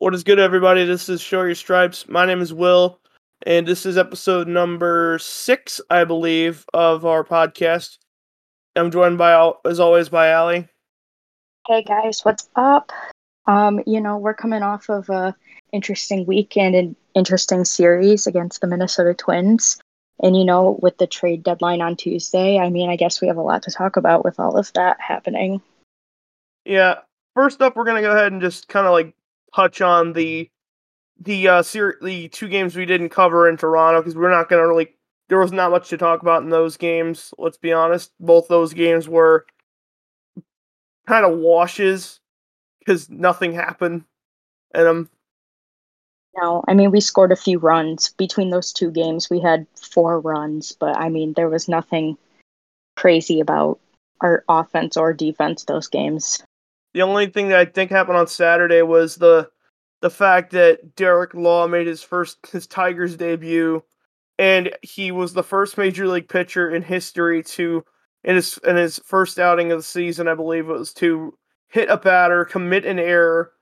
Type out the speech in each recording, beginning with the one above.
What is good, everybody? This is Show Your Stripes. My name is Will, and this is episode number six, I believe, of our podcast. I'm joined by, as always, by Alley. Hey guys, what's up? Um, you know, we're coming off of a interesting week and an interesting series against the Minnesota Twins. And you know, with the trade deadline on Tuesday, I mean, I guess we have a lot to talk about with all of that happening. Yeah. First up, we're gonna go ahead and just kind of like touch on the the uh ser- the two games we didn't cover in Toronto because we're not gonna really there was not much to talk about in those games. Let's be honest, both those games were kind of washes because nothing happened in them. No, I mean we scored a few runs between those two games. We had four runs, but I mean there was nothing crazy about our offense or defense those games. The only thing that I think happened on Saturday was the the fact that Derek Law made his first his Tigers debut, and he was the first major league pitcher in history to in his in his first outing of the season, I believe it was to hit a batter, commit an error,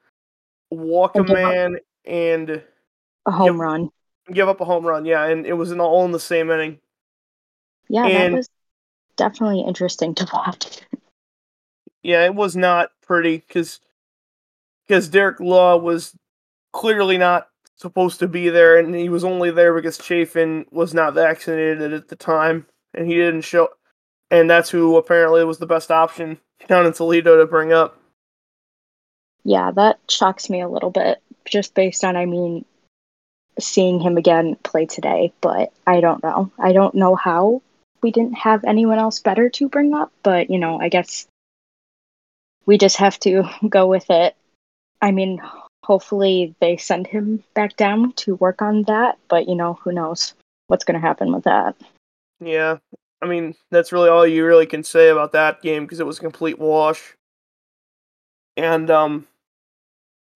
walk a man, and a home give, run. Give up a home run, yeah, and it was in all in the same inning. Yeah, and, that was definitely interesting to watch. yeah, it was not pretty because because Derek Law was clearly not supposed to be there, and he was only there because Chafin was not vaccinated at the time, and he didn't show. And that's who apparently was the best option down in Toledo to bring up. Yeah, that shocks me a little bit, just based on, I mean, seeing him again play today. But I don't know. I don't know how we didn't have anyone else better to bring up, but you know, I guess we just have to go with it. I mean, hopefully they send him back down to work on that, but you know, who knows what's going to happen with that. Yeah. I mean, that's really all you really can say about that game because it was a complete wash. And um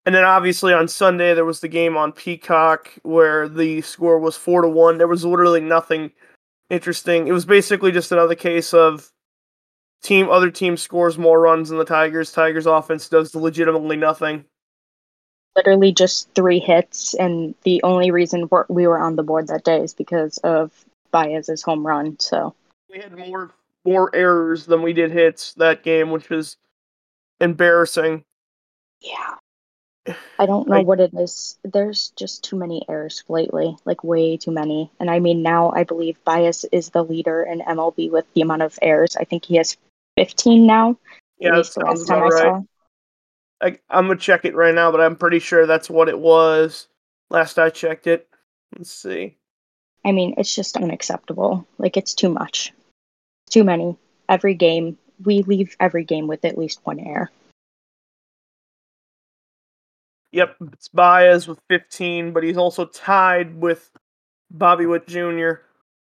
and then obviously on Sunday there was the game on Peacock where the score was 4 to 1. There was literally nothing interesting. It was basically just another case of team other team scores more runs than the Tigers. Tigers offense does legitimately nothing. Literally just three hits, and the only reason we were on the board that day is because of Baez's home run. So we had more more errors than we did hits that game, which was embarrassing. Yeah. I don't know what it is. There's just too many errors lately, like way too many. And I mean, now I believe Baez is the leader in MLB with the amount of errors. I think he has 15 now. Yeah, that sounds about right. I, I'm gonna check it right now, but I'm pretty sure that's what it was last I checked it. Let's see. I mean, it's just unacceptable. Like it's too much. Too many. Every game, we leave every game with at least one error. Yep, it's Baez with 15, but he's also tied with Bobby Witt Jr.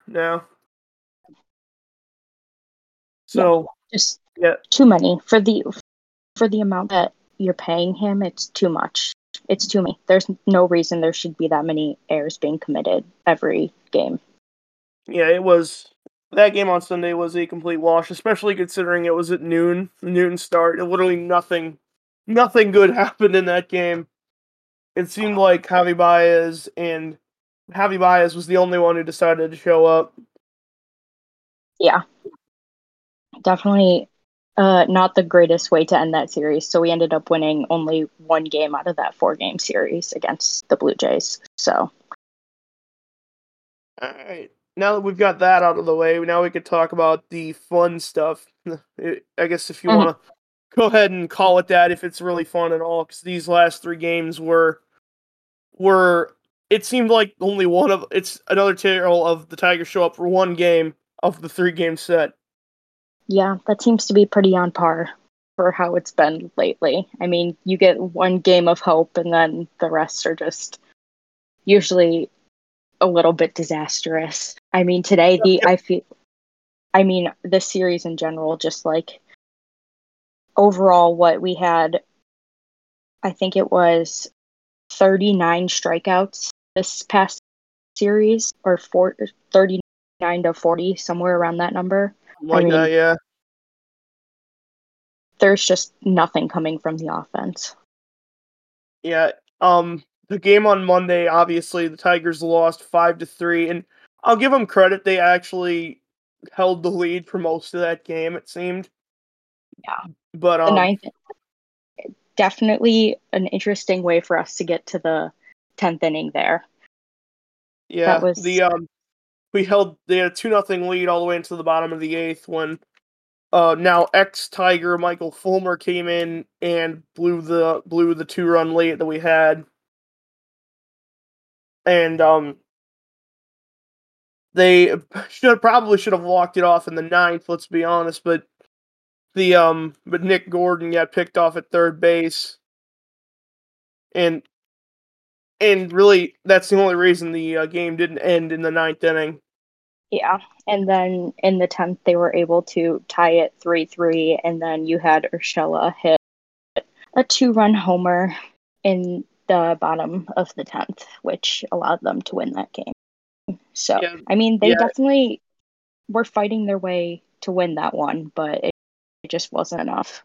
now. So just yeah. too many for the for the amount that you're paying him. It's too much. It's too many. There's no reason there should be that many errors being committed every game. Yeah, it was that game on Sunday was a complete wash, especially considering it was at noon, noon start. It literally nothing, nothing good happened in that game. It seemed like Javi Baez and Javi Baez was the only one who decided to show up. Yeah, definitely uh, not the greatest way to end that series. So we ended up winning only one game out of that four game series against the Blue Jays. So. All right. Now that we've got that out of the way, now we could talk about the fun stuff. I guess if you mm-hmm. want to go ahead and call it that, if it's really fun at all, because these last three games were were it seemed like only one of it's another tale of the Tigers show up for one game of the three game set. Yeah, that seems to be pretty on par for how it's been lately. I mean, you get one game of hope and then the rest are just usually a little bit disastrous. I mean, today the I feel I mean, the series in general just like overall what we had I think it was 39 strikeouts this past series or four, 39 to 40 somewhere around that number like I mean, that, yeah. There's just nothing coming from the offense. Yeah, Um, the game on Monday, obviously, the Tigers lost five to three, and I'll give them credit; they actually held the lead for most of that game. It seemed. Yeah. But The um, ninth, definitely an interesting way for us to get to the tenth inning there. yeah, That was- the um, we held they had a two nothing lead all the way into the bottom of the eighth when uh now ex Tiger Michael Fulmer came in and blew the blew the two run lead that we had. And um they should probably should have walked it off in the ninth, let's be honest, but the um but Nick Gordon got picked off at third base. And and really that's the only reason the uh, game didn't end in the ninth inning. Yeah. And then in the tenth, they were able to tie it three three, and then you had Urshela hit a two run homer in the bottom of the tenth, which allowed them to win that game. So Yeah, I mean, they yeah. definitely were fighting their way to win that one, but it, it just wasn't enough.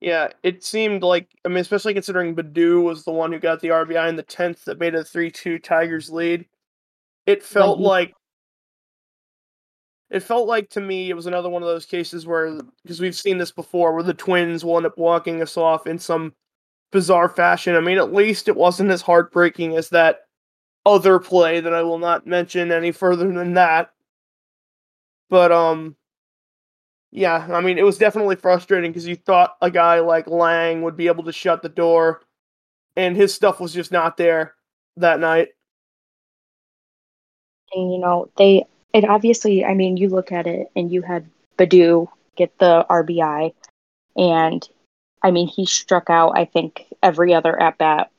Yeah, it seemed like I mean, especially considering Baddoo was the one who got the RBI in the tenth that made a three-two Tigers lead. It felt he- like it felt like to me it was another one of those cases where because we've seen this before where the Twins will end up walking us off in some bizarre fashion. I mean, at least it wasn't as heartbreaking as that other play that I will not mention any further than that. But um yeah, I mean, it was definitely frustrating because you thought a guy like Lange would be able to shut the door, and his stuff was just not there that night. And you know, they it obviously I mean, you look at it and you had Baddoo get the RBI and I mean he struck out I think every other at bat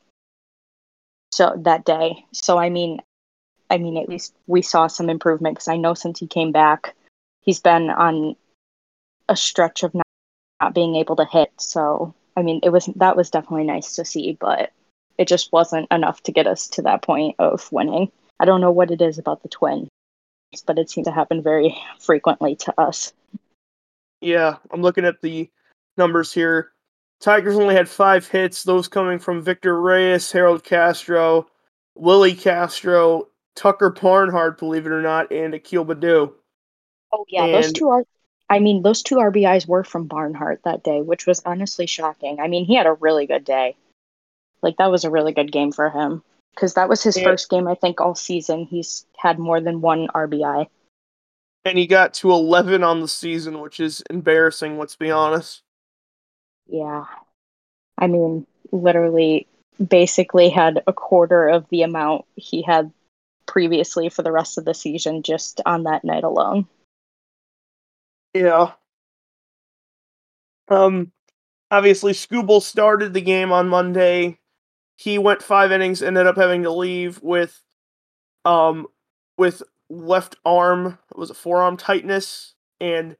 so that day. So I mean I mean at least we saw some improvement because I know since he came back he's been on a stretch of not, not being able to hit. So I mean it was that was definitely nice to see, but it just wasn't enough to get us to that point of winning. I don't know what it is about the twins, but it seems to happen very frequently to us. Yeah, I'm looking at the numbers here. Tigers only had five hits, those coming from Victor Reyes, Harold Castro, Willie Castro, Tucker Barnhart, believe it or not, and Akil Baddoo. Oh yeah, those two are. I mean, those two RBIs were from Barnhart that day, which was honestly shocking. I mean, he had a really good day. Like that was a really good game for him because that was his Yeah. first game I think all season. He's had more than one RBI. And he got to 11 on the season, which is embarrassing, let's be honest. Yeah, I mean, literally, basically had a quarter of the amount he had previously for the rest of the season just on that night alone. Yeah. Um, obviously, Skubal started the game on Monday. He went five innings, ended up having to leave with, um, with left arm it was a forearm tightness, and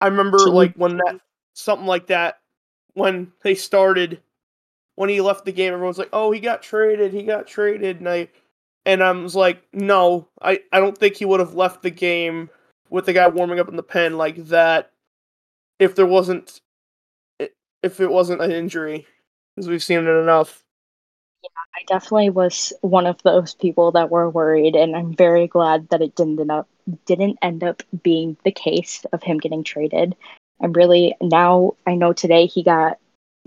I remember you- like when that something like that when they started when he left the game, everyone's like, "Oh, he got traded. He got traded," and I and I was like, "No, I I don't think he would have left the game with the guy warming up in the pen like that if there wasn't if it wasn't an injury because we've seen it enough." Yeah, I definitely was one of those people that were worried, and I'm very glad that it didn't end up didn't end up being the case of him getting traded. I'm really now I know today he got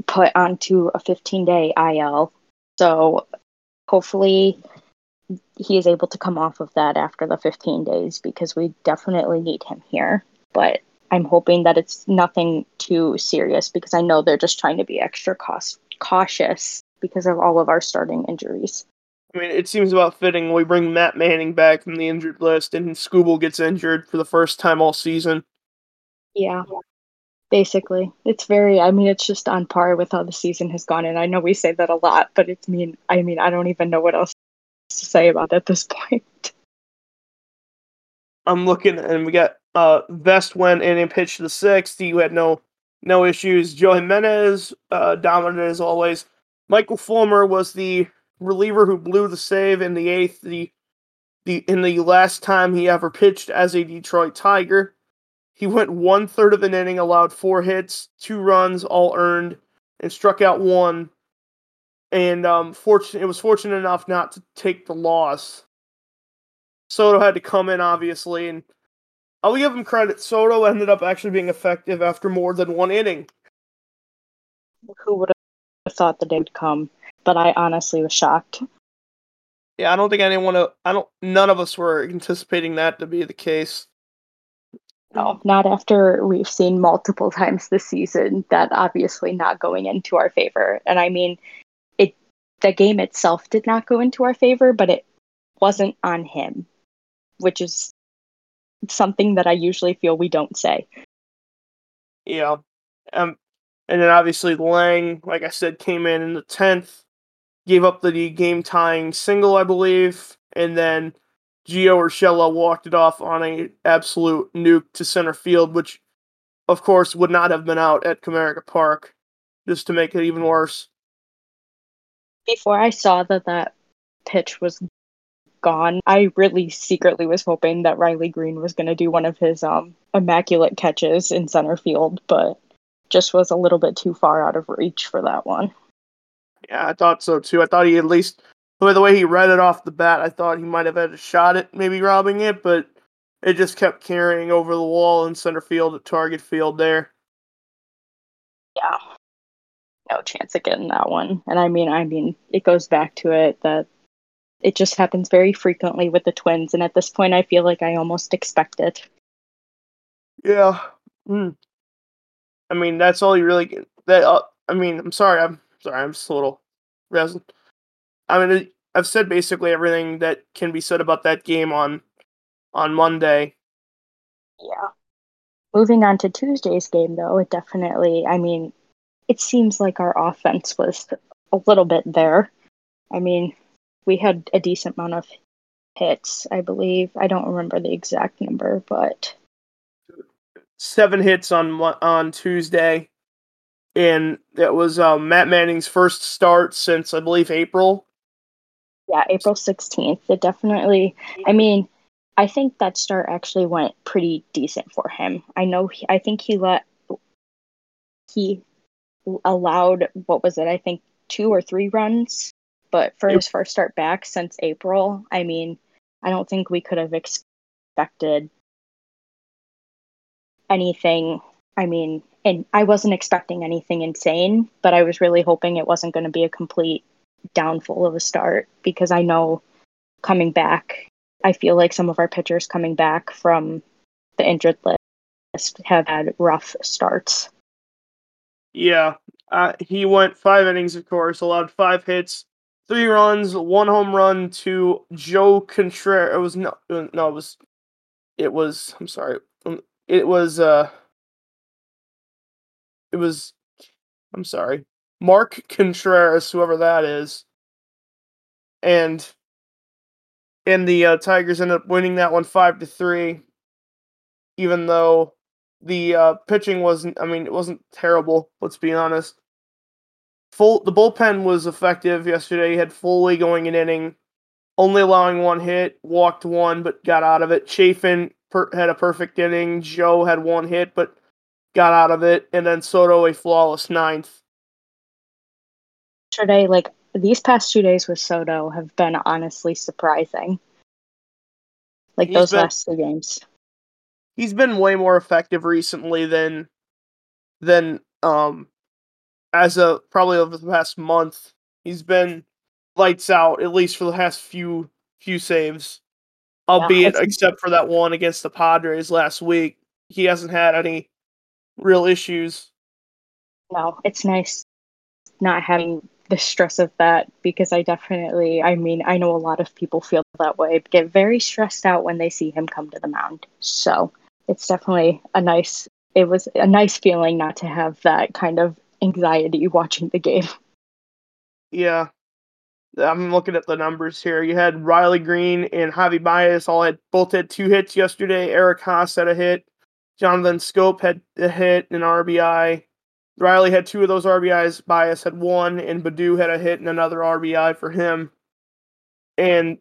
put onto a 15 day IL, so hopefully he is able to come off of that after the 15 days because we definitely need him here. But I'm hoping that it's nothing too serious because I know they're just trying to be extra cost- cautious because of all of our starting injuries. I mean, it seems about fitting we bring Matt Manning back from the injured list, and Skubal gets injured for the first time all season. Yeah. Basically, it's very I mean it's just on par with how the season has gone and I know we say that a lot, but it's mean I mean I don't even know what else to say about it at this point. I'm looking, and we got uh Vest went in and pitched the sixth. He had no no issues. Joe Jimenez uh, dominant as always. Michael Fulmer was the reliever who blew the save in the eighth. The the in the last time he ever pitched as a Detroit Tiger. He went one third of an inning, allowed four hits, two runs, all earned, and struck out one. And um, fortunate it was fortunate enough not to take the loss. Soto had to come in, obviously, and I'll give him credit. Soto ended up actually being effective after more than one inning. Who would have thought the day would come? But I honestly was shocked. Yeah, I don't think anyone. I don't. None of us were anticipating that to be the case. No, not after we've seen multiple times this season that obviously not going into our favor. And I mean, the game itself did not go into our favor, but it wasn't on him, which is something that I usually feel we don't say. Yeah. Um and then obviously Lange, like I said, came in in the 10th, gave up the game tying single, I believe, and then Gio Urshela walked it off on a absolute nuke to center field, which of course would not have been out at Comerica Park, just to make it even worse. Before I saw that that pitch was gone, I really secretly was hoping that Riley Greene was going to do one of his um immaculate catches in center field, but just was a little bit too far out of reach for that one. Yeah, I thought so too. I thought he at least by the way he read it off the bat, I thought he might have had a shot at maybe robbing it, but it just kept carrying over the wall in center field at target field there. Yeah. No chance of getting that one. And I mean I mean it goes back to it that it just happens very frequently with the twins and at this point I feel like I almost expect it. Yeah. Mm. I mean that's all you really get. That uh, I mean I'm sorry I'm sorry I'm just a little resin. I mean, I've said basically everything that can be said about that game on on Monday. Yeah. Moving on to Tuesday's game, though, it definitely. I mean, it seems like our offense was a little bit there. I mean, we had a decent amount of hits, I believe. I don't remember the exact number, but seven hits on on Tuesday, and that was um, Matt Manning's first start since I believe April yeah, April 16th. It definitely, I mean, I think that start actually went pretty decent for him. I know, he, I think he let, he allowed, what was it? I think two or three runs. But for his first start back since April, I mean, I don't think we could have expected anything. I mean, and I wasn't expecting anything insane, but I was really hoping it wasn't going to be a complete downfall of a start because I know coming back, I feel like some of our pitchers coming back from the injured list have had rough starts. Yeah, uh, he went five innings, of course, allowed five hits, three runs, one home run to Joe Contreras. It was no, no, it was, it was. I'm sorry, um, it was. uh It was. I'm sorry. Mark Contreras, whoever that is, and and the uh, Tigers ended up winning that one five to three. Even though the uh, pitching wasn't, I mean, it wasn't terrible. Let's be honest. Full the bullpen was effective yesterday. He had Foley going an inning, only allowing one hit, walked one, but got out of it. Chafin per- had a perfect inning. Joe had one hit, but got out of it, and then Soto a flawless ninth yesterday, like these past two days with Soto have been honestly surprising. Like he's those been, last two games. He's been way more effective recently than than um as a probably over the past month. He's been lights out, at least for the past few few saves. Albeit yeah, except for that one against the Padres last week. He hasn't had any real issues. No, it's nice not having the stress of that because I definitely, I mean, I know a lot of people feel that way, get very stressed out when they see him come to the mound. So it's definitely a nice, it was a nice feeling not to have that kind of anxiety watching the game. Yeah. I'm looking at the numbers here. You had Riley Greene and Javi Baez all had both had two hits yesterday. Eric Haase had a hit. Jonathan Schoop had a hit, an RBI. Riley had two of those RBIs. Baez had one, and Baddoo had a hit and another RBI for him. And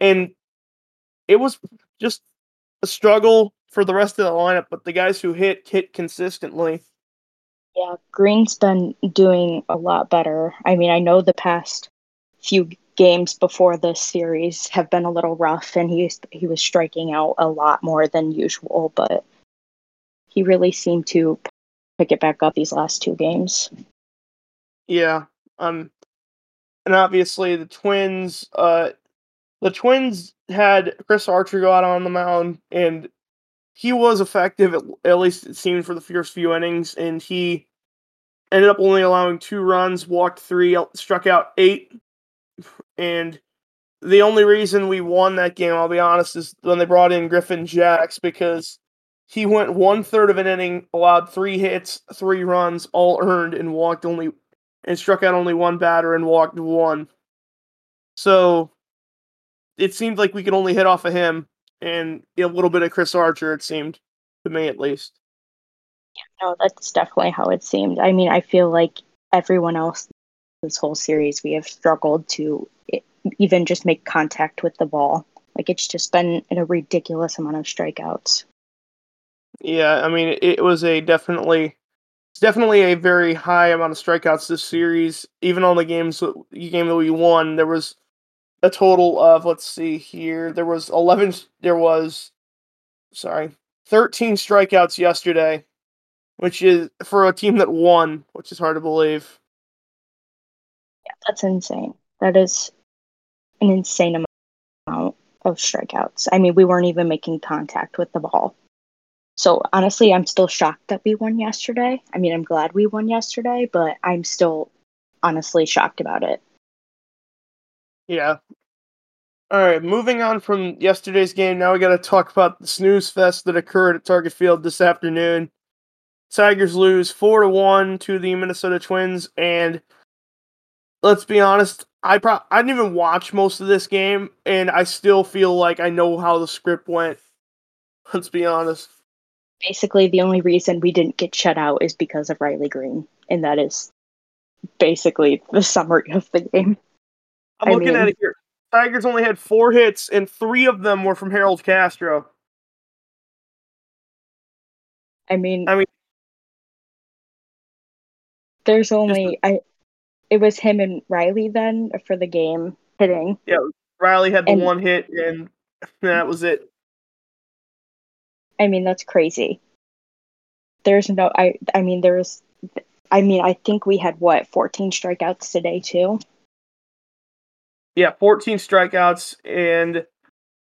and it was just a struggle for the rest of the lineup, but the guys who hit hit consistently. Yeah, Greene's been doing a lot better. I mean, I know the past few games before this series have been a little rough and he's he was striking out a lot more than usual, but he really seemed to pick it back up these last two games. Yeah. Um and obviously the Twins uh the Twins had Chris Archer go out on the mound and he was effective at, at least it seemed for the first few innings and he ended up only allowing two runs, walked 3, struck out 8 and the only reason we won that game, I'll be honest, is when they brought in Griffin Jax because he went one third of an inning, allowed three hits, three runs, all earned, and walked only and struck out only one batter and walked one. So it seemed like we could only hit off of him and a little bit of Chris Archer, it seemed, to me at least. Yeah, no, that's definitely how it seemed. I mean, I feel like everyone else this whole series we have struggled to even just make contact with the ball. Like it's just been a ridiculous amount of strikeouts. Yeah, I mean it was a definitely it's definitely a very high amount of strikeouts this series. Even on the games game that we won, there was a total of let's see here. There was eleven. There was sorry, thirteen strikeouts yesterday, which is for a team that won, which is hard to believe. Yeah, that's insane. That is an insane amount of strikeouts. I mean, we weren't even making contact with the ball. So honestly, I'm still shocked that we won yesterday. I mean, I'm glad we won yesterday, but I'm still honestly shocked about it. Yeah. All right, moving on from yesterday's game, now we got to talk about the snooze fest that occurred at Target Field this afternoon. Tigers lose 4 to 1 to the Minnesota Twins and let's be honest, I pro- I didn't even watch most of this game, and I still feel like I know how the script went. Let's be honest. Basically, the only reason we didn't get shut out is because of Riley Greene, and that is basically the summary of the game. I'm I looking mean, at it here. Tigers only had four hits, and three of them were from Harold Castro. I mean, I mean, there's only I it was him and Riley then for the game hitting. Yeah, Riley had the and, one hit, and that was it. I mean, that's crazy. There's no, I, I mean, there was, I mean, I think we had what, 14 strikeouts today too. Yeah, 14 strikeouts, and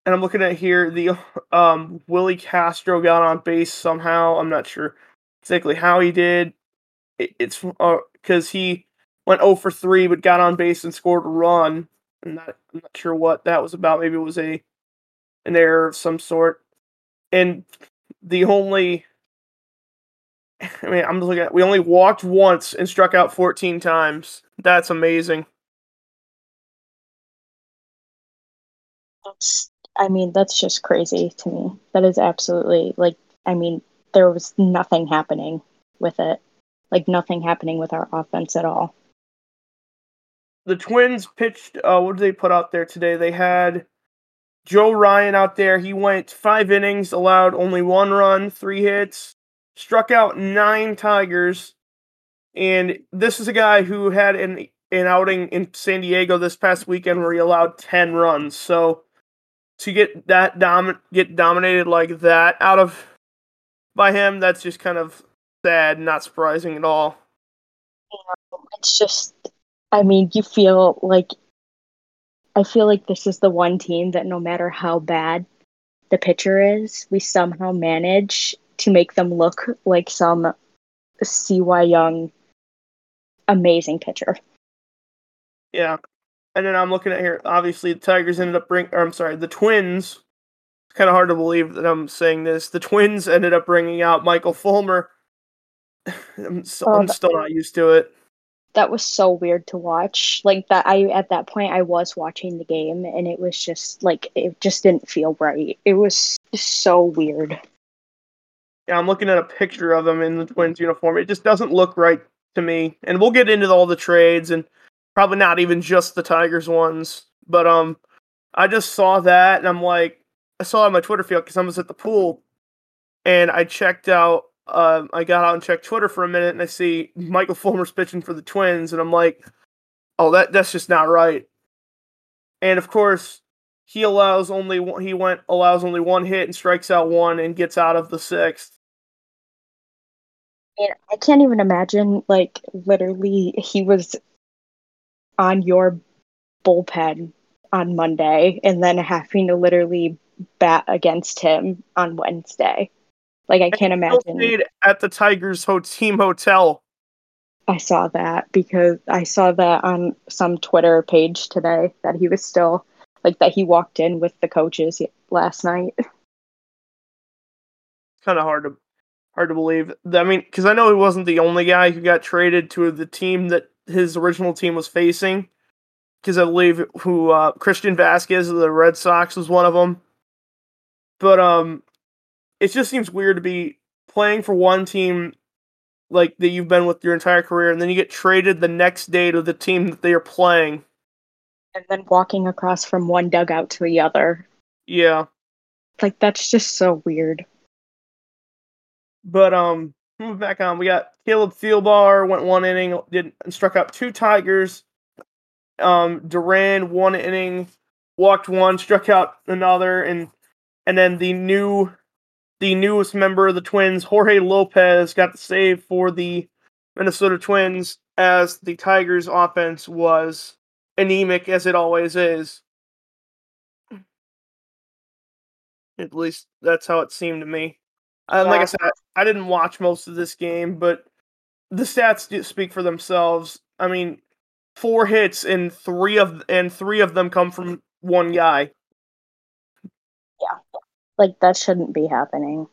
and I'm looking at here the um Willie Castro got on base somehow. I'm not sure exactly how he did. It, it's because uh, he went 0 for 3, but got on base and scored a run. I'm not, I'm not sure what that was about. Maybe it was a an error of some sort. And the only, I mean, I'm looking at, we only walked once and struck out 14 times. That's amazing. That's, I mean, that's just crazy to me. That is absolutely, like, I mean, there was nothing happening with it. Like, nothing happening with our offense at all the Twins pitched. Uh, what did they put out there today? They had Joe Ryan out there. He went five innings, allowed only one run, three hits, struck out nine Tigers. And this is a guy who had an an outing in San Diego this past weekend where he allowed ten runs. So to get that dom- get dominated like that out of by him, that's just kind of sad, not surprising at all. It's just I mean, you feel like I feel like this is the one team that no matter how bad the pitcher is, we somehow manage to make them look like some CY Young amazing pitcher. Yeah. And then I'm looking at here, obviously the Tigers ended up bringing, I'm sorry, the Twins, it's kind of hard to believe that I'm saying this. The Twins ended up bringing out Michael Fulmer. I'm, so, oh, I'm still not used to it that was so weird to watch. Like that I at that point I was watching the game and it was just like it just didn't feel right. It was so weird. Yeah, I'm looking at a picture of him in the Twins uniform. It just doesn't look right to me. And we'll get into all the trades and probably not even just the Tigers ones. But um I just saw that and I'm like I saw it on my Twitter feed because I was at the pool and I checked out uh, I got out and checked Twitter for a minute, and I see Michael Fulmer's pitching for the Twins, and I'm like, oh, that that's just not right. And of course, he allows only he went allows only one hit and strikes out one and gets out of the sixth. And I can't even imagine, like, literally, he was on your bullpen on Monday and then having to literally bat against him on Wednesday. Like I can't imagine. At the Tigers ho- team hotel. I saw that because I saw that on some Twitter page today that he was still like that he walked in with the coaches last night. Kind of hard to hard to believe. I mean, because I know he wasn't the only guy who got traded to the team that his original team was facing. Because I believe who uh, Christian Vázquez of the Red Sox was one of them. But um, it just seems weird to be playing for one team like that you've been with your entire career, and then you get traded the next day to the team that they are playing, and then walking across from one dugout to the other. Yeah, like that's just so weird. But um, move back on. We got Caleb Thielbar went one inning, did struck out two Tigers. Um, Duran one inning, walked one, struck out another, and and then the new the newest member of the Twins, Jorge Lopez, got the save for the Minnesota Twins as the Tigers' offense was anemic as it always is. At least that's how it seemed to me. And yeah. like I said, I, didn't watch most of this game, but the stats speak for themselves. I mean, four hits and three of and three of them come from one guy. Yeah. Like that shouldn't be happening.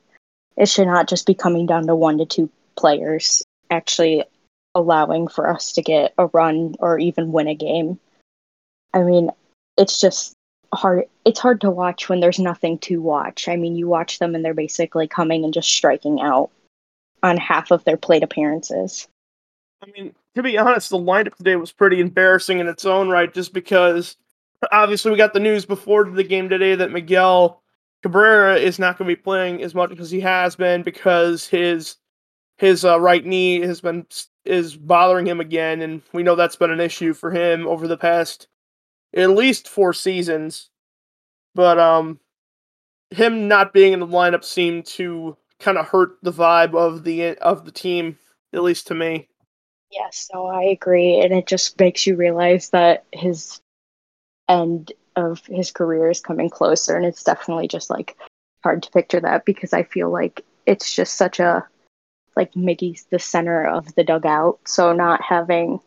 It should not just be coming down to one to two players actually allowing for us to get a run or even win a game. I mean, it's just hard it's hard to watch when there's nothing to watch. I mean, you watch them and they're basically coming and just striking out on half of their plate appearances. I mean, to be honest, the lineup today was pretty embarrassing in its own right just because obviously we got the news before the game today that Miguel Cabrera is not going to be playing as much as he has been because his his uh, right knee has been is bothering him again, and we know that's been an issue for him over the past at least four seasons. But um, him not being in the lineup seemed to kind of hurt the vibe of the of the team, at least to me. Yes, so I agree, and it just makes you realize that his end of his career is coming closer and it's definitely just like hard to picture that because I feel like it's just such a like Miggy's the center of the dugout. So not having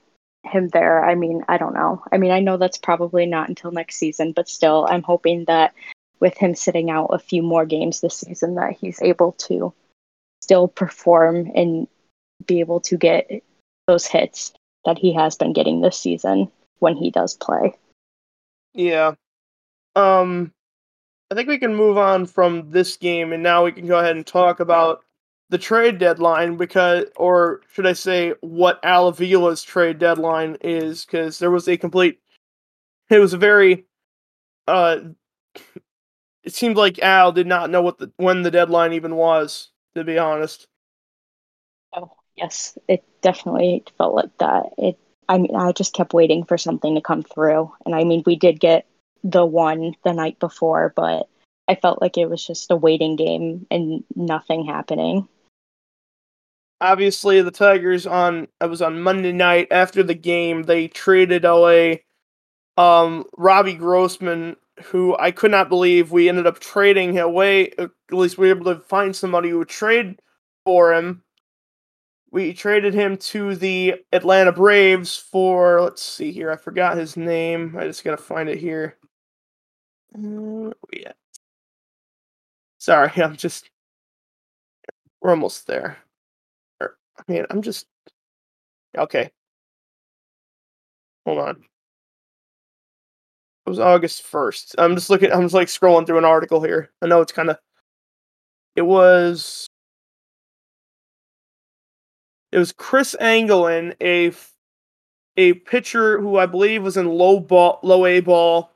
him there, I mean, I don't know. I mean, I know that's probably not until next season, but still I'm hoping that with him sitting out a few more games this season that he's able to still perform and be able to get those hits that he has been getting this season when he does play. Yeah. Um I think we can move on from this game and now we can go ahead and talk about the trade deadline because or should I say what Al Avila's trade deadline is cuz there was a complete it was a very uh it seemed like Al did not know what the when the deadline even was to be honest. Oh, yes, it definitely felt like that. It I mean, I just kept waiting for something to come through. And I mean, we did get the one the night before, but I felt like it was just a waiting game and nothing happening. Obviously, the Tigers on it was on Monday night after the game. They traded away um, Robbie Grossman, who I could not believe we ended up trading away. At least we were able to find somebody who would trade for him we traded him to the Atlanta Braves for let's see here. I forgot his name. I just gotta find it here. Yeah. Sorry, I'm just we're almost there. I mean, I'm just okay. Hold on. It was August first. I'm just looking. I'm just like scrolling through an article here. I know it's kind of. It was it was Kris Anglin, a a pitcher who I believe was in low ball, low A ball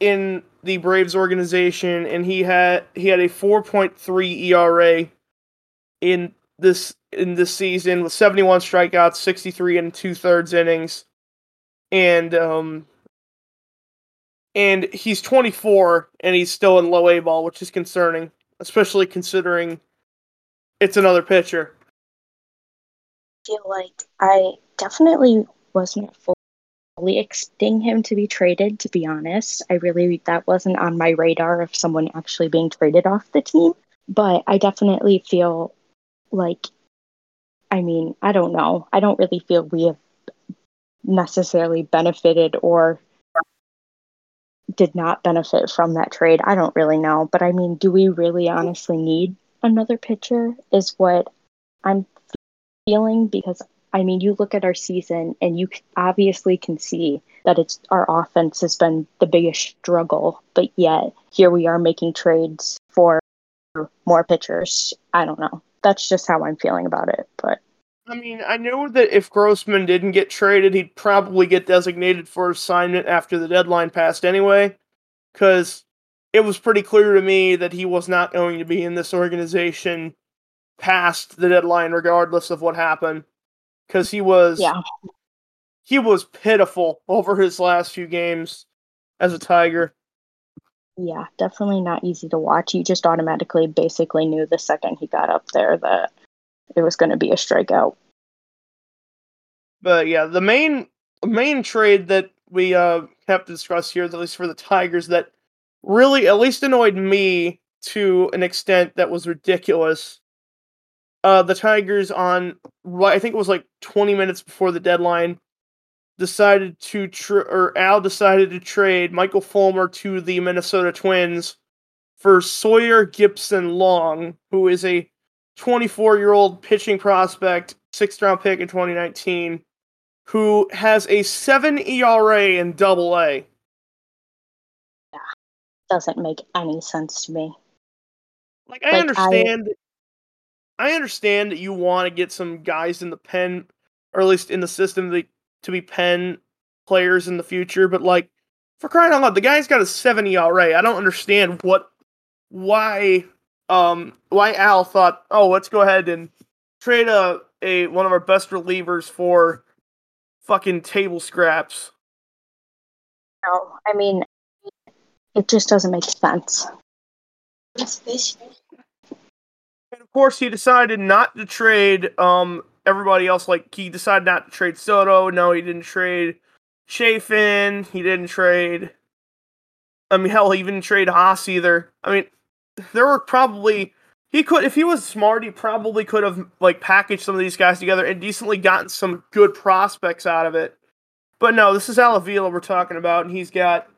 in the Braves organization, and he had he had a 4.3 ERA in this in this season with 71 strikeouts, 63 and two thirds innings, and um, and he's 24 and he's still in low A ball, which is concerning, especially considering it's another pitcher. I feel like I definitely wasn't fully expecting him to be traded. To be honest, I really that wasn't on my radar of someone actually being traded off the team. But I definitely feel like, I mean, I don't know. I don't really feel we have necessarily benefited or did not benefit from that trade. I don't really know. But I mean, do we really honestly need another pitcher? Is what I'm feeling because I mean, you look at our season and you obviously can see that it's our offense has been the biggest struggle, but yet here we are making trades for more pitchers. I don't know. That's just how I'm feeling about it, but I mean, I know that if Grossman didn't get traded, he'd probably get designated for assignment after the deadline passed anyway, because it was pretty clear to me that he was not going to be in this organization past the deadline, regardless of what happened, because he was yeah. he was pitiful over his last few games as a Tiger. Yeah, definitely not easy to watch. You just automatically basically knew the second he got up there that it was going to be a strikeout. But yeah, the main main trade that we uh, have to discuss here, at least for the Tigers, that really at least annoyed me to an extent that was ridiculous. Uh, the Tigers on I think it was like 20 minutes before the deadline decided to tr- or Al decided to trade Michael Fulmer to the Minnesota Twins for Sawyer Gipson-Long, who is a 24 year old pitching prospect, sixth round pick in 2019, who has a 7 ERA in double A. Yeah, doesn't make any sense to me. Like, I like, understand. I... I understand that you want to get some guys in the pen, or at least in the system, that, to be pen players in the future, but like, for crying out loud, the guy's got a 70 ERA. I don't understand what, why um, why Al thought, oh, let's go ahead and trade a, a one of our best relievers for fucking table scraps. No, I mean, it just doesn't make sense. And of course, he decided not to trade um everybody else. Like he decided not to trade Soto. No, he didn't trade Chafin. He didn't trade. I mean, hell, he even trade Haas either. I mean, there were probably he could if he was smart, he probably could have like packaged some of these guys together and decently gotten some good prospects out of it. But no, this is Al Avila we're talking about, and he's got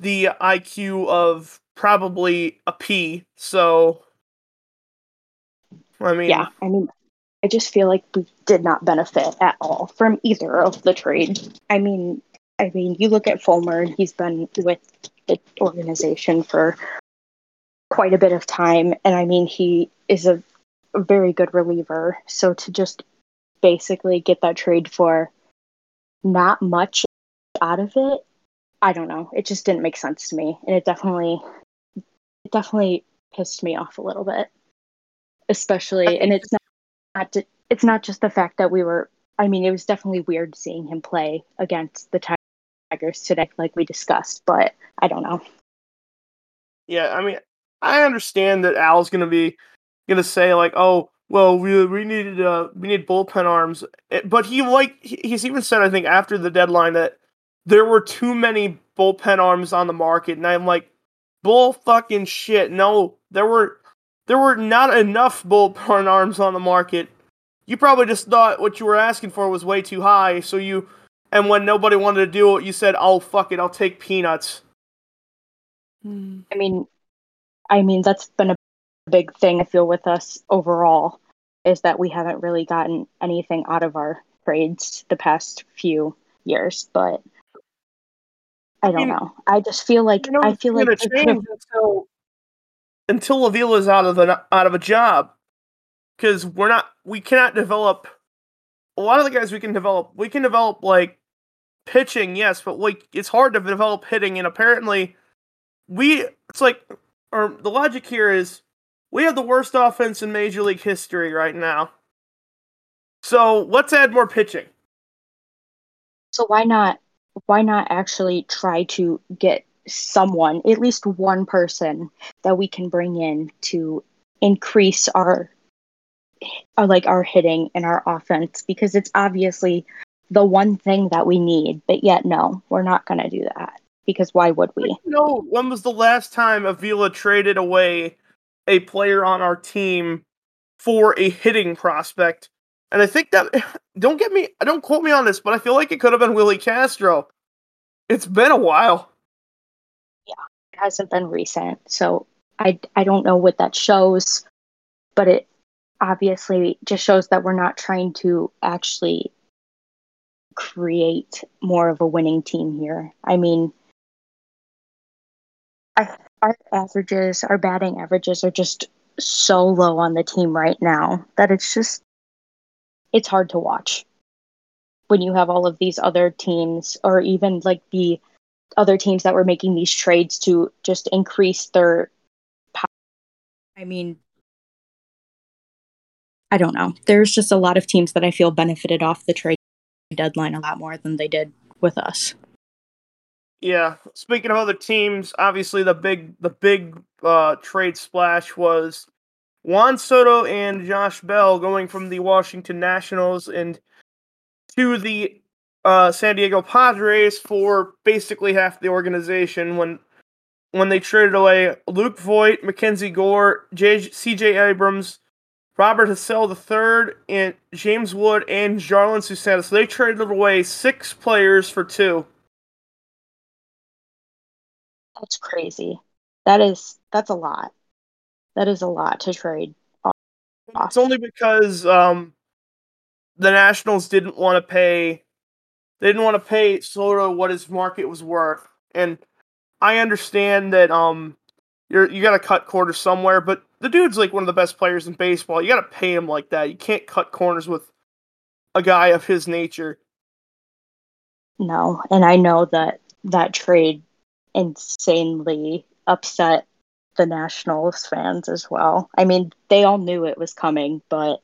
the IQ of probably a P. So, I mean, yeah, I mean, I just feel like we did not benefit at all from either of the trade. I mean, I mean, you look at Fulmer; he's been with the organization for quite a bit of time. And I mean, he is a, a very good reliever. So to just basically get that trade for not much out of it, I don't know. It just didn't make sense to me. And it definitely, it definitely pissed me off a little bit. Especially, and it's not, not it's not just the fact that we were. I mean, it was definitely weird seeing him play against the Tigers today, like we discussed. But I don't know. Yeah, I mean, I understand that Al's gonna be gonna say like, oh, well, we we needed uh we need bullpen arms, eh, but he like he's even said I think after the deadline that there were too many bullpen arms on the market, and I'm like, bull fucking shit. No, there were there were not enough bullpen arms on the market. You probably just thought what you were asking for was way too high, so you and when nobody wanted to do it, you said, "Oh fuck it, I'll take peanuts." Hmm. I mean, I mean, that's been a big thing I feel with us overall is that we haven't really gotten anything out of our trades the past few years, but I, don't know. I just feel like you know, I feel like change until until Avila's out of an out of a job because we're not we cannot develop a lot of the guys we can develop we can develop like pitching yes but like it's hard to develop hitting and apparently we it's like or the logic here is we have the worst offense in Major League history right now. So let's add more pitching. So why not why not actually try to get someone, at least one person that we can bring in to increase our, our like our hitting and our offense because it's obviously the one thing that we need. But yet no, we're not going to do that because why would we? No, when was the last time Avila traded away a player on our team for a hitting prospect? And I think that don't get me don't quote me on this, but I feel like it could have been Willi Castro. It's been a while. Hasn't been recent. So I I don't know what that shows, but it obviously just shows that we're not trying to actually create more of a winning team here. I mean, our averages, our batting averages are just so low on the team right now that it's just it's hard to watch when you have all of these other teams or even like the other teams that were making these trades to just increase their power. I mean, I don't know. There's just a lot of teams that I feel benefited off the trade deadline a lot more than they did with us. Yeah. Speaking of other teams, obviously the big the big uh, trade splash was Juan Soto and Josh Bell going from the Washington Nationals and to the uh, San Diego Padres for basically half the organization when when they traded away Luke Voit, Mackenzie Gore, C.J. Abrams, Robert Hassell III, and James Wood, and Jarlin Susana. So they traded away six players for two. That's crazy. That is that's a lot. That is a lot to trade. Off. It's only because um, the Nationals didn't want to pay. They didn't want to pay Soto what his market was worth, and I understand that um, you're you got to cut corners somewhere, but the dude's like one of the best players in baseball. You got to pay him like that. You can't cut corners with a guy of his nature. No, and I know that that trade insanely upset the Nationals fans as well. I mean, they all knew it was coming, but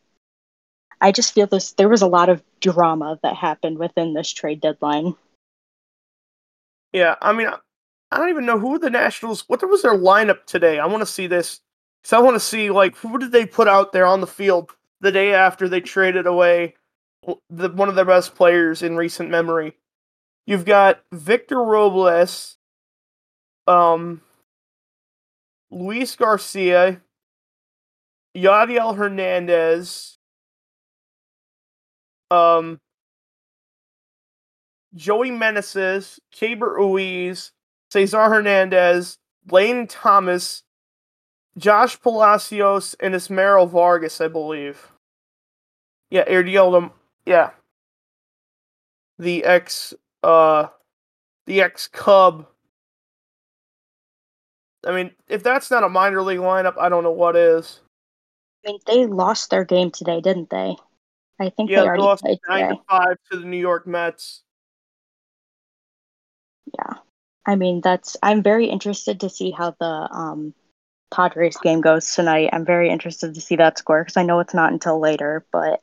I just feel this there was a lot of drama that happened within this trade deadline. Yeah, I mean, I don't even know who the Nationals. What was their lineup today? I want to see this. So I want to see like who did they put out there on the field the day after they traded away the, one of their best players in recent memory. You've got Victor Robles, um, Luis Garcia, Yadiel Hernandez, um, Joey Meneses, Keibert Ruiz, Cesar Hernandez, Lane Thomas, Josh Palacios, and Ismael Vargas, I believe. Yeah, Erdiel, yeah. The ex, uh, the ex Cub I mean, if that's not a minor league lineup, I don't know what is. I mean, they lost their game today, didn't they? I think yeah, they already lost played nine today. to five to the New York Mets. Yeah, I mean that's. I'm very interested to see how the um, Padres game goes tonight. I'm very interested to see that score because I know it's not until later. But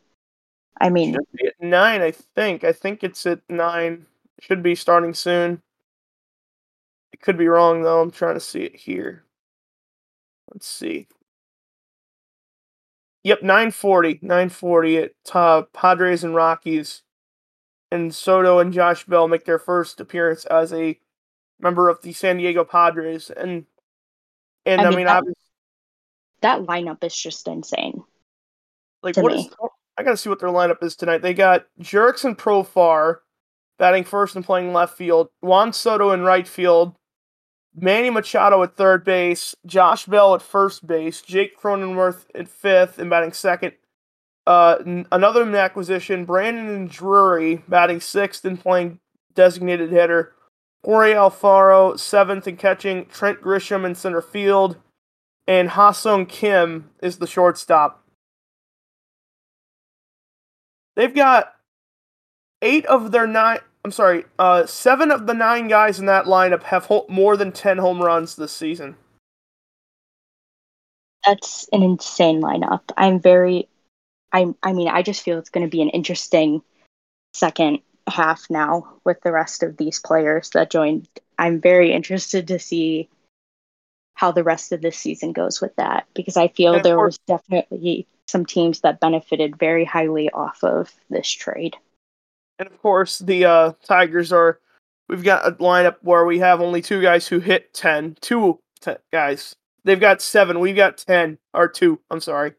I mean, should be at nine. I think. I think it's at nine. Should be starting soon. It could be wrong though. I'm trying to see it here. Let's see. Yep, 940. 940 at uh, Padres and Rockies. And Soto and Josh Bell make their first appearance as a member of the San Diego Padres. And and I, I mean, mean that, that lineup is just insane. Like what is, I gotta see what their lineup is tonight. They got Jurickson Profar batting first and playing left field, Juan Soto in right field, Manny Machado at third base, Josh Bell at first base, Jake Cronenworth at fifth and batting second. Uh, n- another acquisition, Brandon Drury batting sixth and playing designated hitter. Jorge Alfaro seventh and catching. Trent Grisham in center field, and Ha-Seong Kim is the shortstop. They've got eight of their nine I'm sorry, uh, seven of the nine guys in that lineup have ho- more than 10 home runs this season. That's an insane lineup. I'm very I I mean, I just feel it's going to be an interesting second half now with the rest of these players that joined. I'm very interested to see how the rest of this season goes with that because I feel there was definitely some teams that benefited very highly off of this trade. And of course, the uh, Tigers are. We've got a lineup where we have only two guys who hit 10. Two ten guys. They've got seven. We've got 10. Or two. I'm sorry.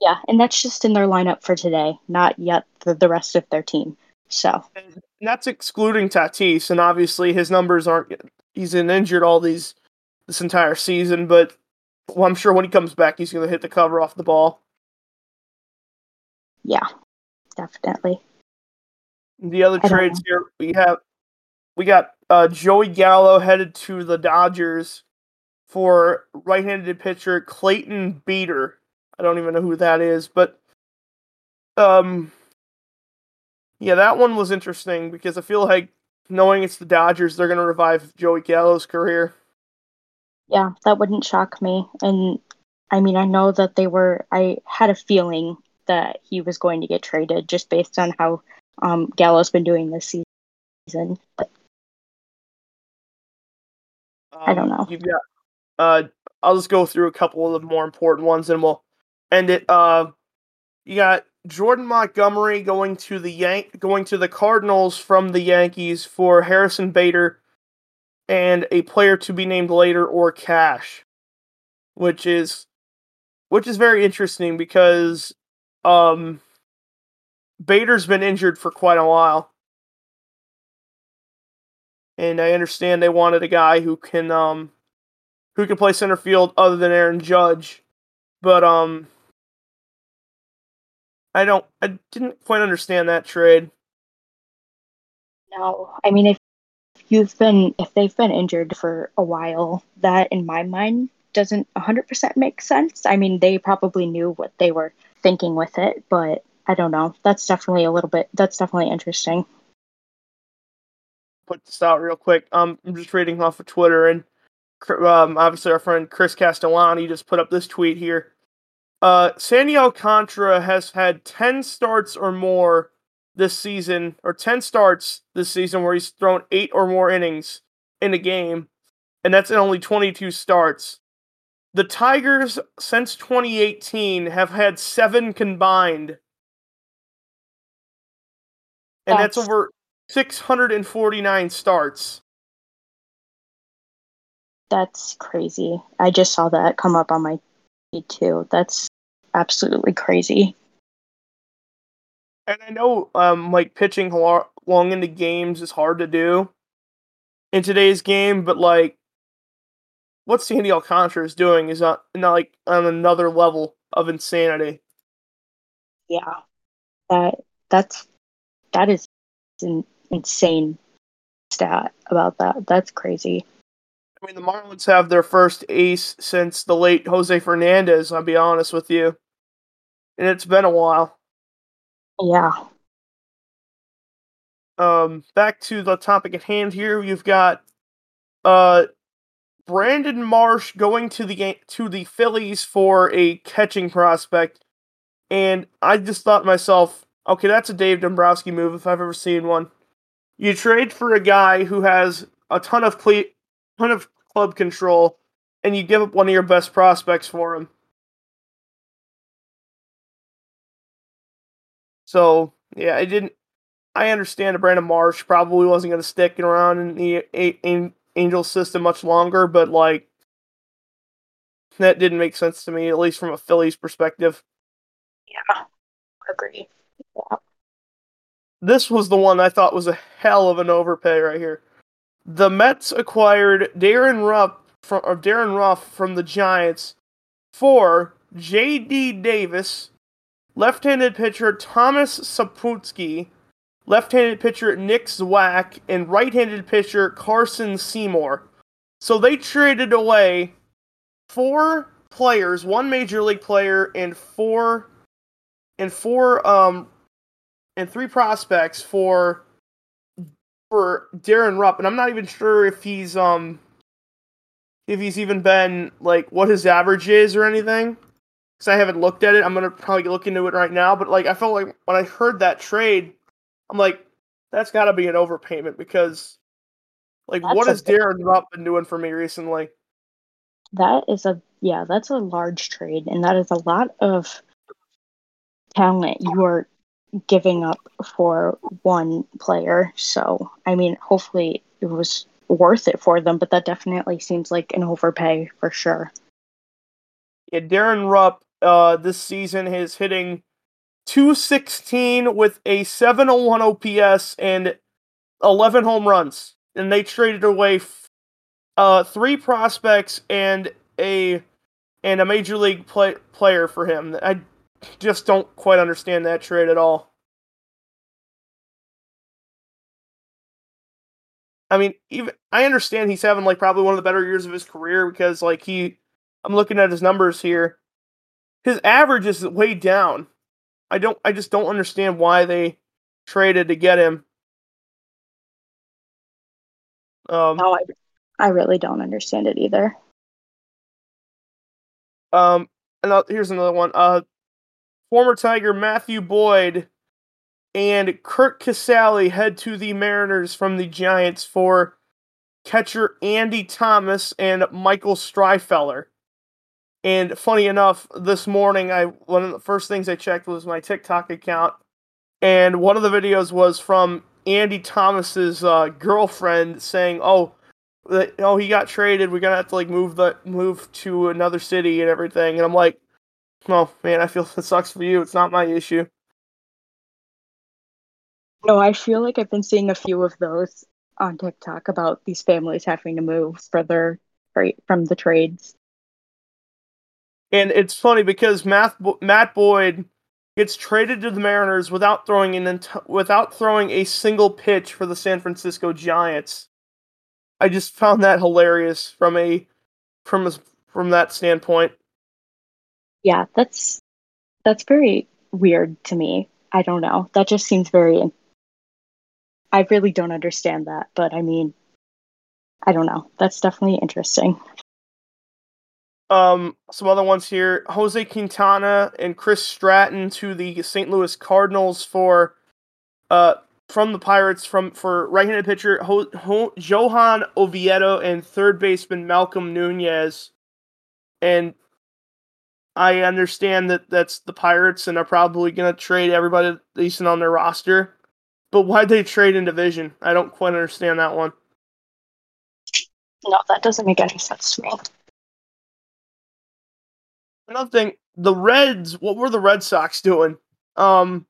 Yeah, and that's just in their lineup for today, not yet the, the rest of their team. So. And that's excluding Tatis, and obviously his numbers aren't. He's been injured all these this entire season, but well, I'm sure when he comes back, he's going to hit the cover off the ball. Yeah, definitely. The other trades here we have we got uh, Joey Gallo headed to the Dodgers for right-handed pitcher Clayton Beeter. I don't even know who that is, but um yeah, that one was interesting because I feel like knowing it's the Dodgers, they're going to revive Joey Gallo's career. Yeah, that wouldn't shock me. And I mean, I know that they were I had a feeling that he was going to get traded just based on how um, Gallo's been doing this season. But um, I don't um, know. You've got. Uh, I'll just go through a couple of the more important ones, and we'll end it. Uh, you got Jordan Montgomery going to the Yank, going to the Cardinals from the Yankees for Harrison Bader, and a player to be named later or cash, which is, which is very interesting because, um, Bader's been injured for quite a while. And I understand they wanted a guy who can um who can play center field other than Aaron Judge. But um I don't I didn't quite understand that trade. No. I mean if you've been if they've been injured for a while, that in my mind doesn't 100% make sense. I mean, they probably knew what they were thinking with it, but I don't know. That's definitely a little bit. That's definitely interesting. Put this out real quick. Um, I'm just reading off of Twitter, and um, obviously our friend Chris Castellani just put up this tweet here. Uh, Sandy Alcantara has had 10 starts or more this season, or 10 starts this season where he's thrown eight or more innings in a game, and that's in only 22 starts. The Tigers, since 2018, have had seven combined and that's, that's over 649 starts. That's crazy. I just saw that come up on my feed too. That's absolutely crazy. And I know, um, like pitching long into games is hard to do in today's game, but like what Sandy Alcantara is doing is not, not like on another level of insanity. Yeah, that that's that is an insane stat about that. That's crazy. I mean, the Marlins have their first ace since the late Jose Fernandez, I'll be honest with you. And it's been a while. Yeah. Um, back to the topic at hand here, you've got uh Brandon Marsh going to the to the Phillies for a catching prospect. And I just thought to myself, Okay, that's a Dave Dombrowski move if I've ever seen one. You trade for a guy who has a ton of cle- ton of club control, and you give up one of your best prospects for him. So yeah, I didn't. I understand that Brandon Marsh probably wasn't going to stick around in the a- a- Angel system much longer, but like that didn't make sense to me, at least from a Phillies perspective. Yeah, agree. This was the one I thought was a hell of an overpay right here. The Mets acquired Darren Ruff from or Darin Ruf from the Giants for J.D. Davis, left-handed pitcher Thomas Szapucki, left-handed pitcher Nick Zwack, and right-handed pitcher Carson Seymour. So they traded away four players, one major league player, and four and four um and three prospects for for Darren Rupp, and I'm not even sure if he's um if he's even been like what his average is or anything. Because I haven't looked at it. I'm gonna probably look into it right now. But like I felt like when I heard that trade, I'm like, that's got to be an overpayment because like That's what has Darren Rupp been doing for me recently? That is a yeah, that's a large trade, and that is a lot of talent you are giving up for one player. So I mean, hopefully it was worth it for them, but that definitely seems like an overpay for sure. Yeah, Darren Rupp uh, this season is hitting 216 with a 701 OPS and 11 home runs. And they traded away f- uh, three prospects and a and a major league play- player for him. I just don't quite understand that trade at all. I mean, even I understand he's having like probably one of the better years of his career because like he I'm looking at his numbers here. His average is way down. I don't I just don't understand why they traded to get him. Um, No, I, I really don't understand it either. um and here's another one. Uh former Tiger Matthew Boyd and Curt Casali head to the Mariners from the Giants for catcher Andy Thomas and Michael Stryffeler. And funny enough, this morning I one of the first things I checked was my TikTok account, and one of the videos was from Andy Thomas's uh, girlfriend saying, "Oh, that, oh, he got traded. We're gonna have to like move the move to another city and everything." And I'm like, "Oh man, I feel it sucks for you. It's not my issue." No, I feel like I've been seeing a few of those on TikTok about these families having to move further from the trades. And it's funny because Matt, Matt Boyd gets traded to the Mariners without throwing an ent- without throwing a single pitch for the San Francisco Giants. I just found that hilarious from a from a, from that standpoint. Yeah, that's that's very weird to me. I don't know. That just seems very I really don't understand that, but I mean I don't know. That's definitely interesting. Um, some other ones here: Jose Quintana and Chris Stratton to the St. Louis Cardinals for, uh, from the Pirates from for right-handed pitcher Ho- Ho- Johan Oviedo and third baseman Malcolm Nunez. And I understand that that's the Pirates and are probably gonna trade everybody decent on their roster. But why'd they trade in division? I don't quite understand that one. No, that doesn't make any sense to me. another thing, the Reds, what were the Red Sox doing? Um,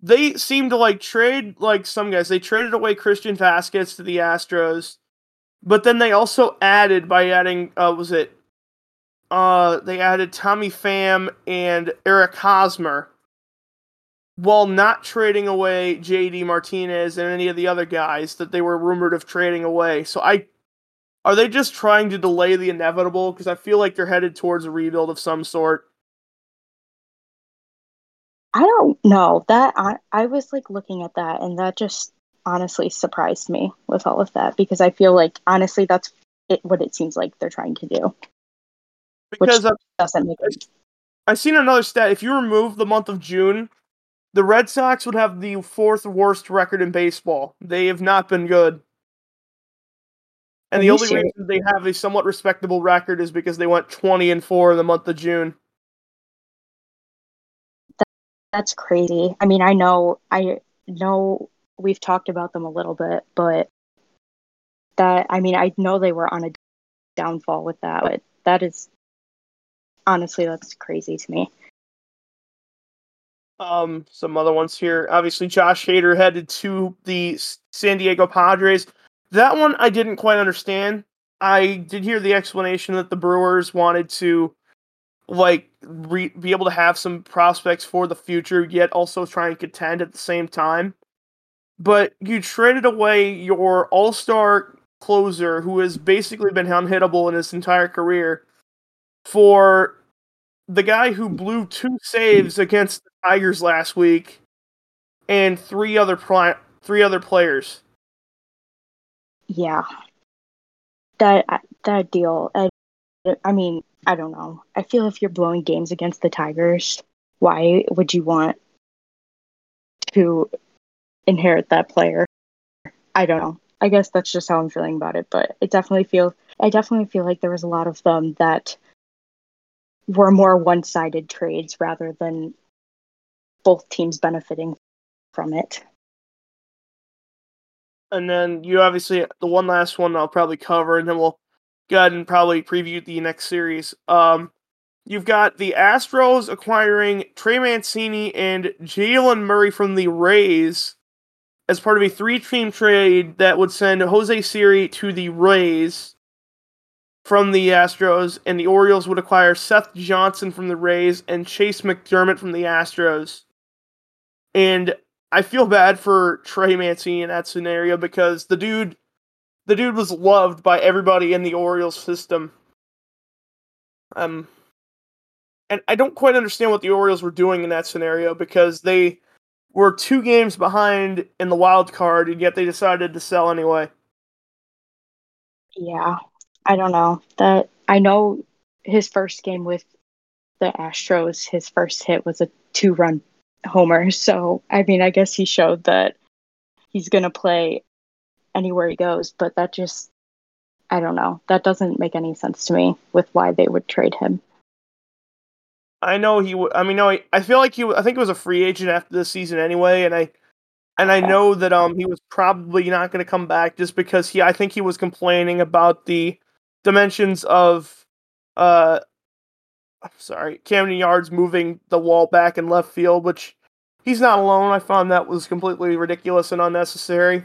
they seemed to like trade like some guys. They traded away Christian Vázquez to the Astros, but then they also added by adding uh was it uh they added Tommy Pham and Eric Hosmer while not trading away JD Martinez and any of the other guys that they were rumored of trading away. So I are they just trying to delay the inevitable? Because I feel like they're headed towards a rebuild of some sort. I don't know. That I I was like looking at that and that just honestly surprised me with all of that because I feel like honestly that's it, what it seems like they're trying to do. Because uh, Doesn't make it. I've seen another stat. If you remove the month of June, the Red Sox would have the fourth worst record in baseball. They have not been good. And Are the only reason they have a somewhat respectable record is because they went 20 and 4 in the month of June. That's crazy. I mean, I know I know we've talked about them a little bit, but that I mean, I know they were on a downfall with that, but that is honestly that's crazy to me. Um, some other ones here. Obviously, Josh Hader headed to the San Diego Padres. That one I didn't quite understand. I did hear the explanation that the Brewers wanted to, like, re- be able to have some prospects for the future, yet also try and contend at the same time. But you traded away your All Star closer, who has basically been unhittable in his entire career, for the guy who blew two saves against the Tigers last week, and three other pri- three other players. Yeah. that uh, that deal. I, I mean, I don't know. I feel if you're blowing games against the Tigers, why would you want to inherit that player? I don't know. I guess that's just how I'm feeling about it, but it definitely feel I definitely feel like there was a lot of them that were more one-sided trades rather than both teams benefiting from it. And then you obviously the one last one I'll probably cover, and then we'll go ahead and probably preview the next series. Um, you've got the Astros acquiring Trey Mancini and Jalen Murray from the Rays as part of a three-team trade that would send Jose Siri to the Rays from the Astros, and the Orioles would acquire Seth Johnson from the Rays and Chayce McDermott from the Astros. And I feel bad for Trey Mancini in that scenario because the dude the dude was loved by everybody in the Orioles system. Um and I don't quite understand what the Orioles were doing in that scenario because they were two games behind in the wild card and yet they decided to sell anyway. Yeah. I don't know. That I know his first game with the Astros, his first hit was a two run homer. So I mean I guess he showed that he's gonna play anywhere he goes, but that just I don't know. That doesn't make any sense to me with why they would trade him. I know he would. I mean, no, I feel like he. I think he was a free agent after this season anyway, and I, and I know that um he was probably not going to come back just because he. I think he was complaining about the dimensions of, uh, sorry, Camden Yards moving the wall back in left field, which he's not alone. I found that was completely ridiculous and unnecessary.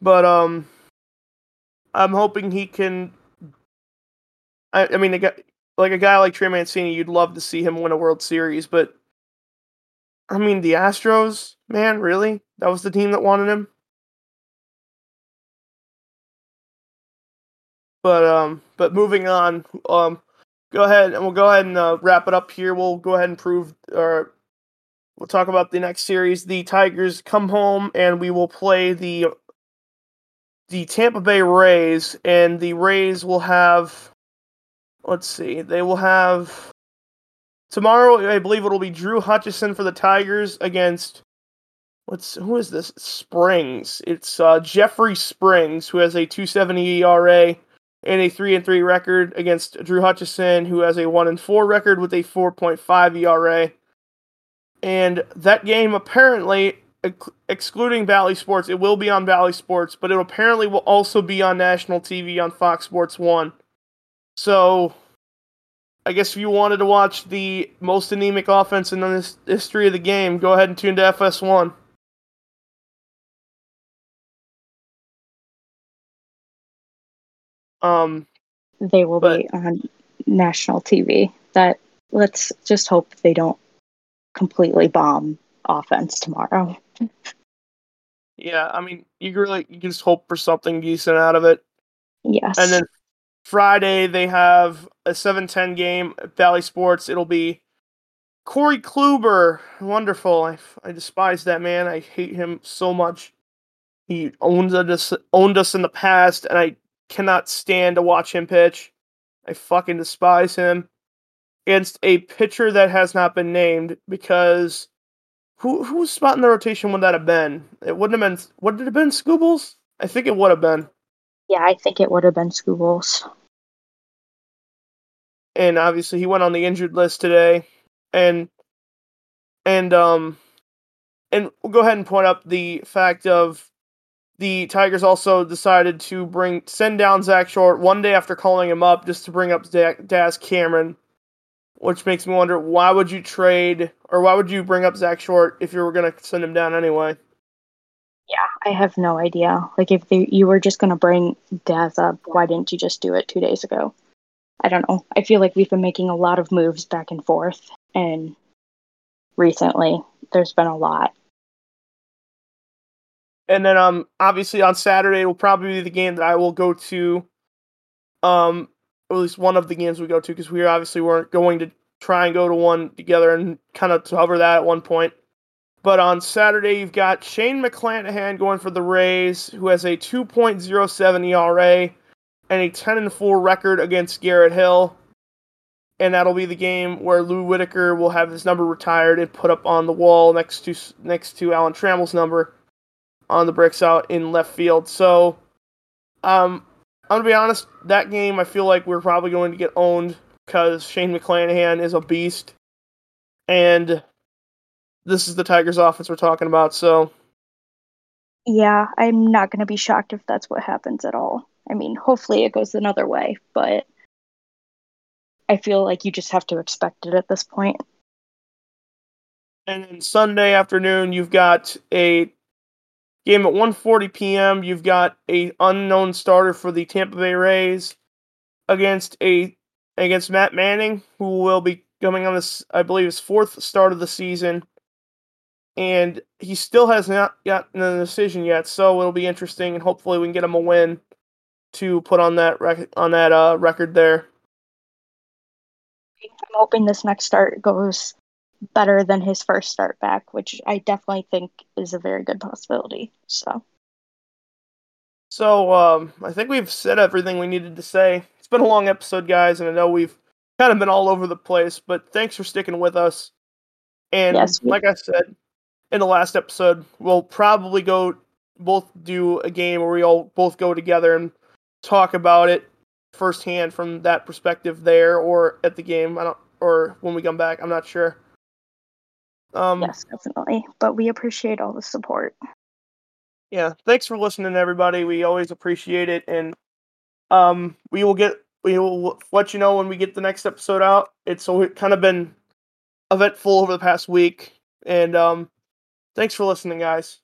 But um, I'm hoping he can. I, I mean, a guy, like a guy like Trey Mancini, you'd love to see him win a World Series, but I mean, the Astros, man, really? That was the team that wanted him. But um, but moving on, um, go ahead and we'll go ahead and uh, wrap it up here. We'll go ahead and prove, or we'll talk about the next series. The Tigers come home, and we will play the the Tampa Bay Rays, and the Rays will have. Let's see, they will have tomorrow. I believe it'll be Drew Hutchison for the Tigers against. What's who is this? Springs. It's uh, Jeffrey Springs, who has a 270 ERA and a 3 and 3 record against Drew Hutchison, who has a 1 and 4 record with a 4.5 ERA. And that game apparently excluding Bally Sports, it will be on Bally Sports, but it apparently will also be on national TV on Fox Sports 1. So, I guess if you wanted to watch the most anemic offense in the history of the game, go ahead and tune to FS1. Um, they will but, be on national TV. That let's just hope they don't completely bomb offense tomorrow. Yeah, I mean, you really you can just hope for something decent out of it. Yes. And then Friday they have a 7-10 game at Bally Sports. It'll be Corey Kluber. Wonderful. I, I despise that man. I hate him so much. He owns us owned us in the past, and I cannot stand to watch him pitch. I fucking despise him. Against a pitcher that has not been named because who whose spot in the rotation would that have been? It wouldn't have been. Would it have been Skubal? I think it would have been. Yeah, I think it would have been Skubal. And obviously, he went on the injured list today, and and um, and we'll go ahead and point up the fact of the Tigers also decided to bring send down Zach Short one day after calling him up just to bring up Daz Cameron which makes me wonder why would you trade or why would you bring up Zach Short if you were going to send him down anyway? Yeah, I have no idea. Like if they, you were just going to bring Daz up, why didn't you just do it two days ago? I don't know. I feel like we've been making a lot of moves back and forth, and recently there's been a lot. And then, um, obviously on Saturday it will probably be the game that I will go to. Um, at least one of the games we go to because we obviously weren't going to try and go to one together and kind of cover that at one point. But on Saturday, you've got Shane McClanahan going for the Rays, who has a 2.07 ERA and a 10 and 4 record against Garrett Hill. And that'll be the game where Lou Whitaker will have his number retired and put up on the wall next to next to Alan Trammell's number on the bricks out in left field. So, um, I'm gonna be honest. That game, I feel like we're probably going to get owned because Shane McClanahan is a beast, and this is the Tigers' offense we're talking about. So, yeah, I'm not going to be shocked if that's what happens at all. I mean, hopefully it goes another way, but I feel like you just have to expect it at this point. And then Sunday afternoon, you've got a game at 1:40 p.m. You've got a unknown starter for the Tampa Bay Rays against a against Matt Manning, who will be coming on this, I believe, his fourth start of the season and he still has not gotten a decision yet. So it'll be interesting, and hopefully we can get him a win to put on that rec- on that uh, record there. I'm hoping this next start goes better than his first start back, which I definitely think is a very good possibility. So. So um, I think we've said everything we needed to say. It's been a long episode, guys, and I know we've kind of been all over the place, but thanks for sticking with us. And yes, like I said, in the last episode, we'll probably go both do a game where we all both go together and talk about it firsthand from that perspective there or at the game. I don't or when we come back. I'm not sure. Um, yes, definitely. But we appreciate all the support. Yeah, thanks for listening, everybody. We always appreciate it, and um, we will get we will let you know when we get the next episode out. It's kind of been eventful over the past week, and um, Thanks for listening, guys.